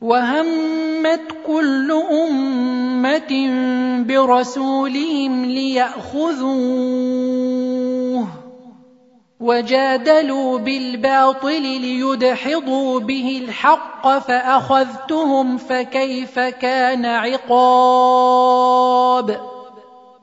وهمت كل امه برسولهم لياخذوه وجادلوا بالباطل ليدحضوا به الحق فاخذتهم فكيف كان عقاب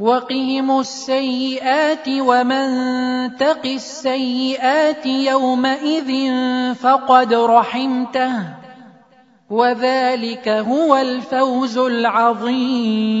وقهم السيئات ومن تق السيئات يومئذ فقد رحمته وذلك هو الفوز العظيم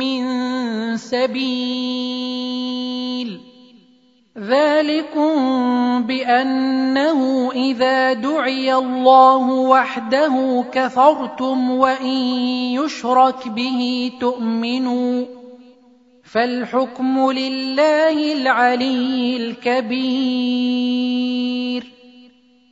من سبيل ذلكم بأنه إذا دعي الله وحده كفرتم وإن يشرك به تؤمنوا فالحكم لله العلي الكبير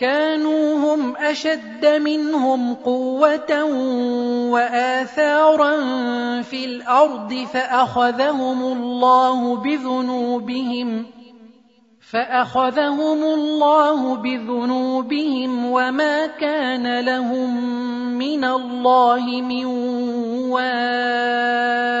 كانوا هم أشد منهم قوة وآثارا في الأرض فأخذهم الله بذنوبهم فأخذهم الله بذنوبهم وما كان لهم من الله من واق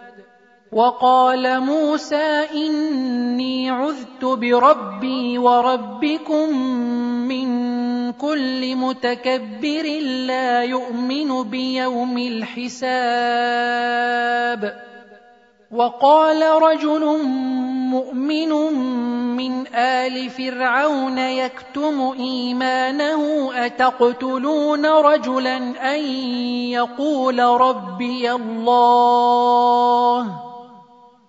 وقال موسى إني عذت بربي وربكم من كل متكبر لا يؤمن بيوم الحساب. وقال رجل مؤمن من آل فرعون يكتم إيمانه أتقتلون رجلا أن يقول ربي الله؟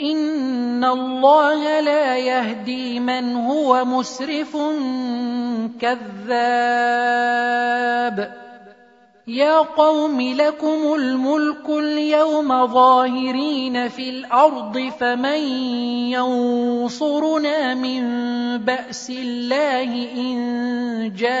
ان الله لا يهدي من هو مسرف كذاب يا قوم لكم الملك اليوم ظاهرين في الأرض فمن ينصرنا من باس الله ان جاءنا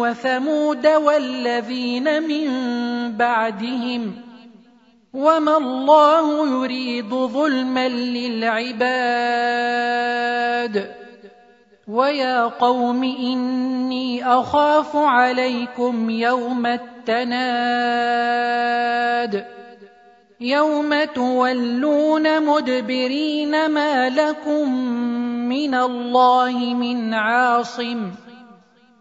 وثمود والذين من بعدهم وما الله يريد ظلما للعباد ويا قوم إني أخاف عليكم يوم التناد يوم تولون مدبرين ما لكم من الله من عاصم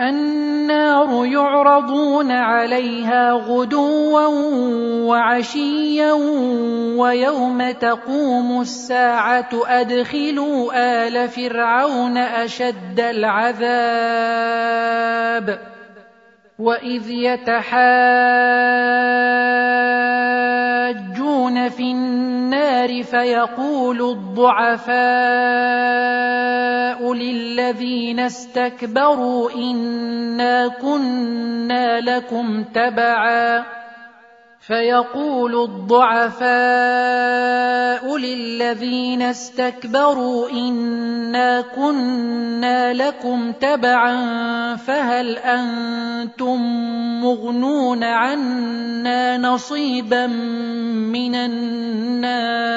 النار يعرضون عليها غدوا وعشيا ويوم تقوم الساعة أدخلوا آل فرعون أشد العذاب وإذ يتحاجون في النار فيقول الضعفاء للذين استكبروا إنا كنا لكم تبعا فيقول الضعفاء للذين استكبروا إنا كنا لكم تبعا فهل أنتم مغنون عنا نصيبا من النار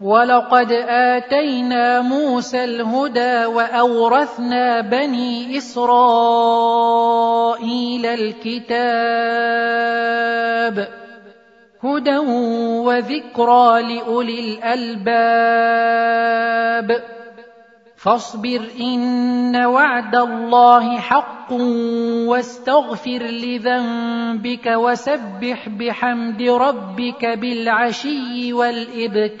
ولقد اتينا موسى الهدى واورثنا بني اسرائيل الكتاب هدى وذكرى لاولي الالباب فاصبر إن وعد الله حق واستغفر لذنبك وسبح بحمد ربك بالعشي والإبكار.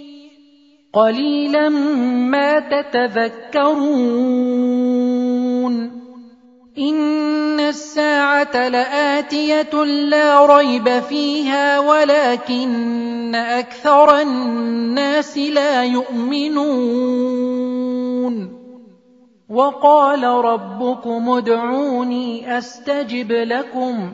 قليلا ما تتذكرون. إن الساعة لآتية لا ريب فيها ولكن أكثر الناس لا يؤمنون. وقال ربكم ادعوني أستجب لكم.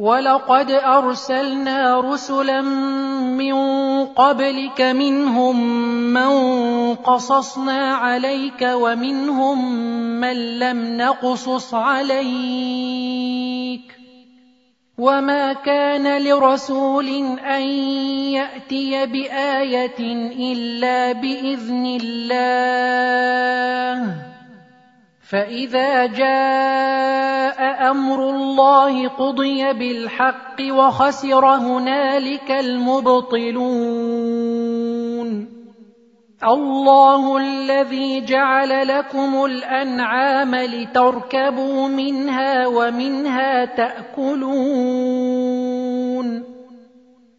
ولقد أرسلنا رسلا من قبلك منهم من قصصنا عليك ومنهم من لم نقصص عليك وما كان لرسول ان ياتي بايه الا باذن الله فإذا جاء أمر الله قضي بالحق وخسر هنالك المبطلون. الله الذي جعل لكم الأنعام لتركبوا منها ومنها تأكلون.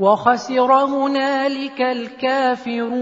وخسر هنالك الكافرون.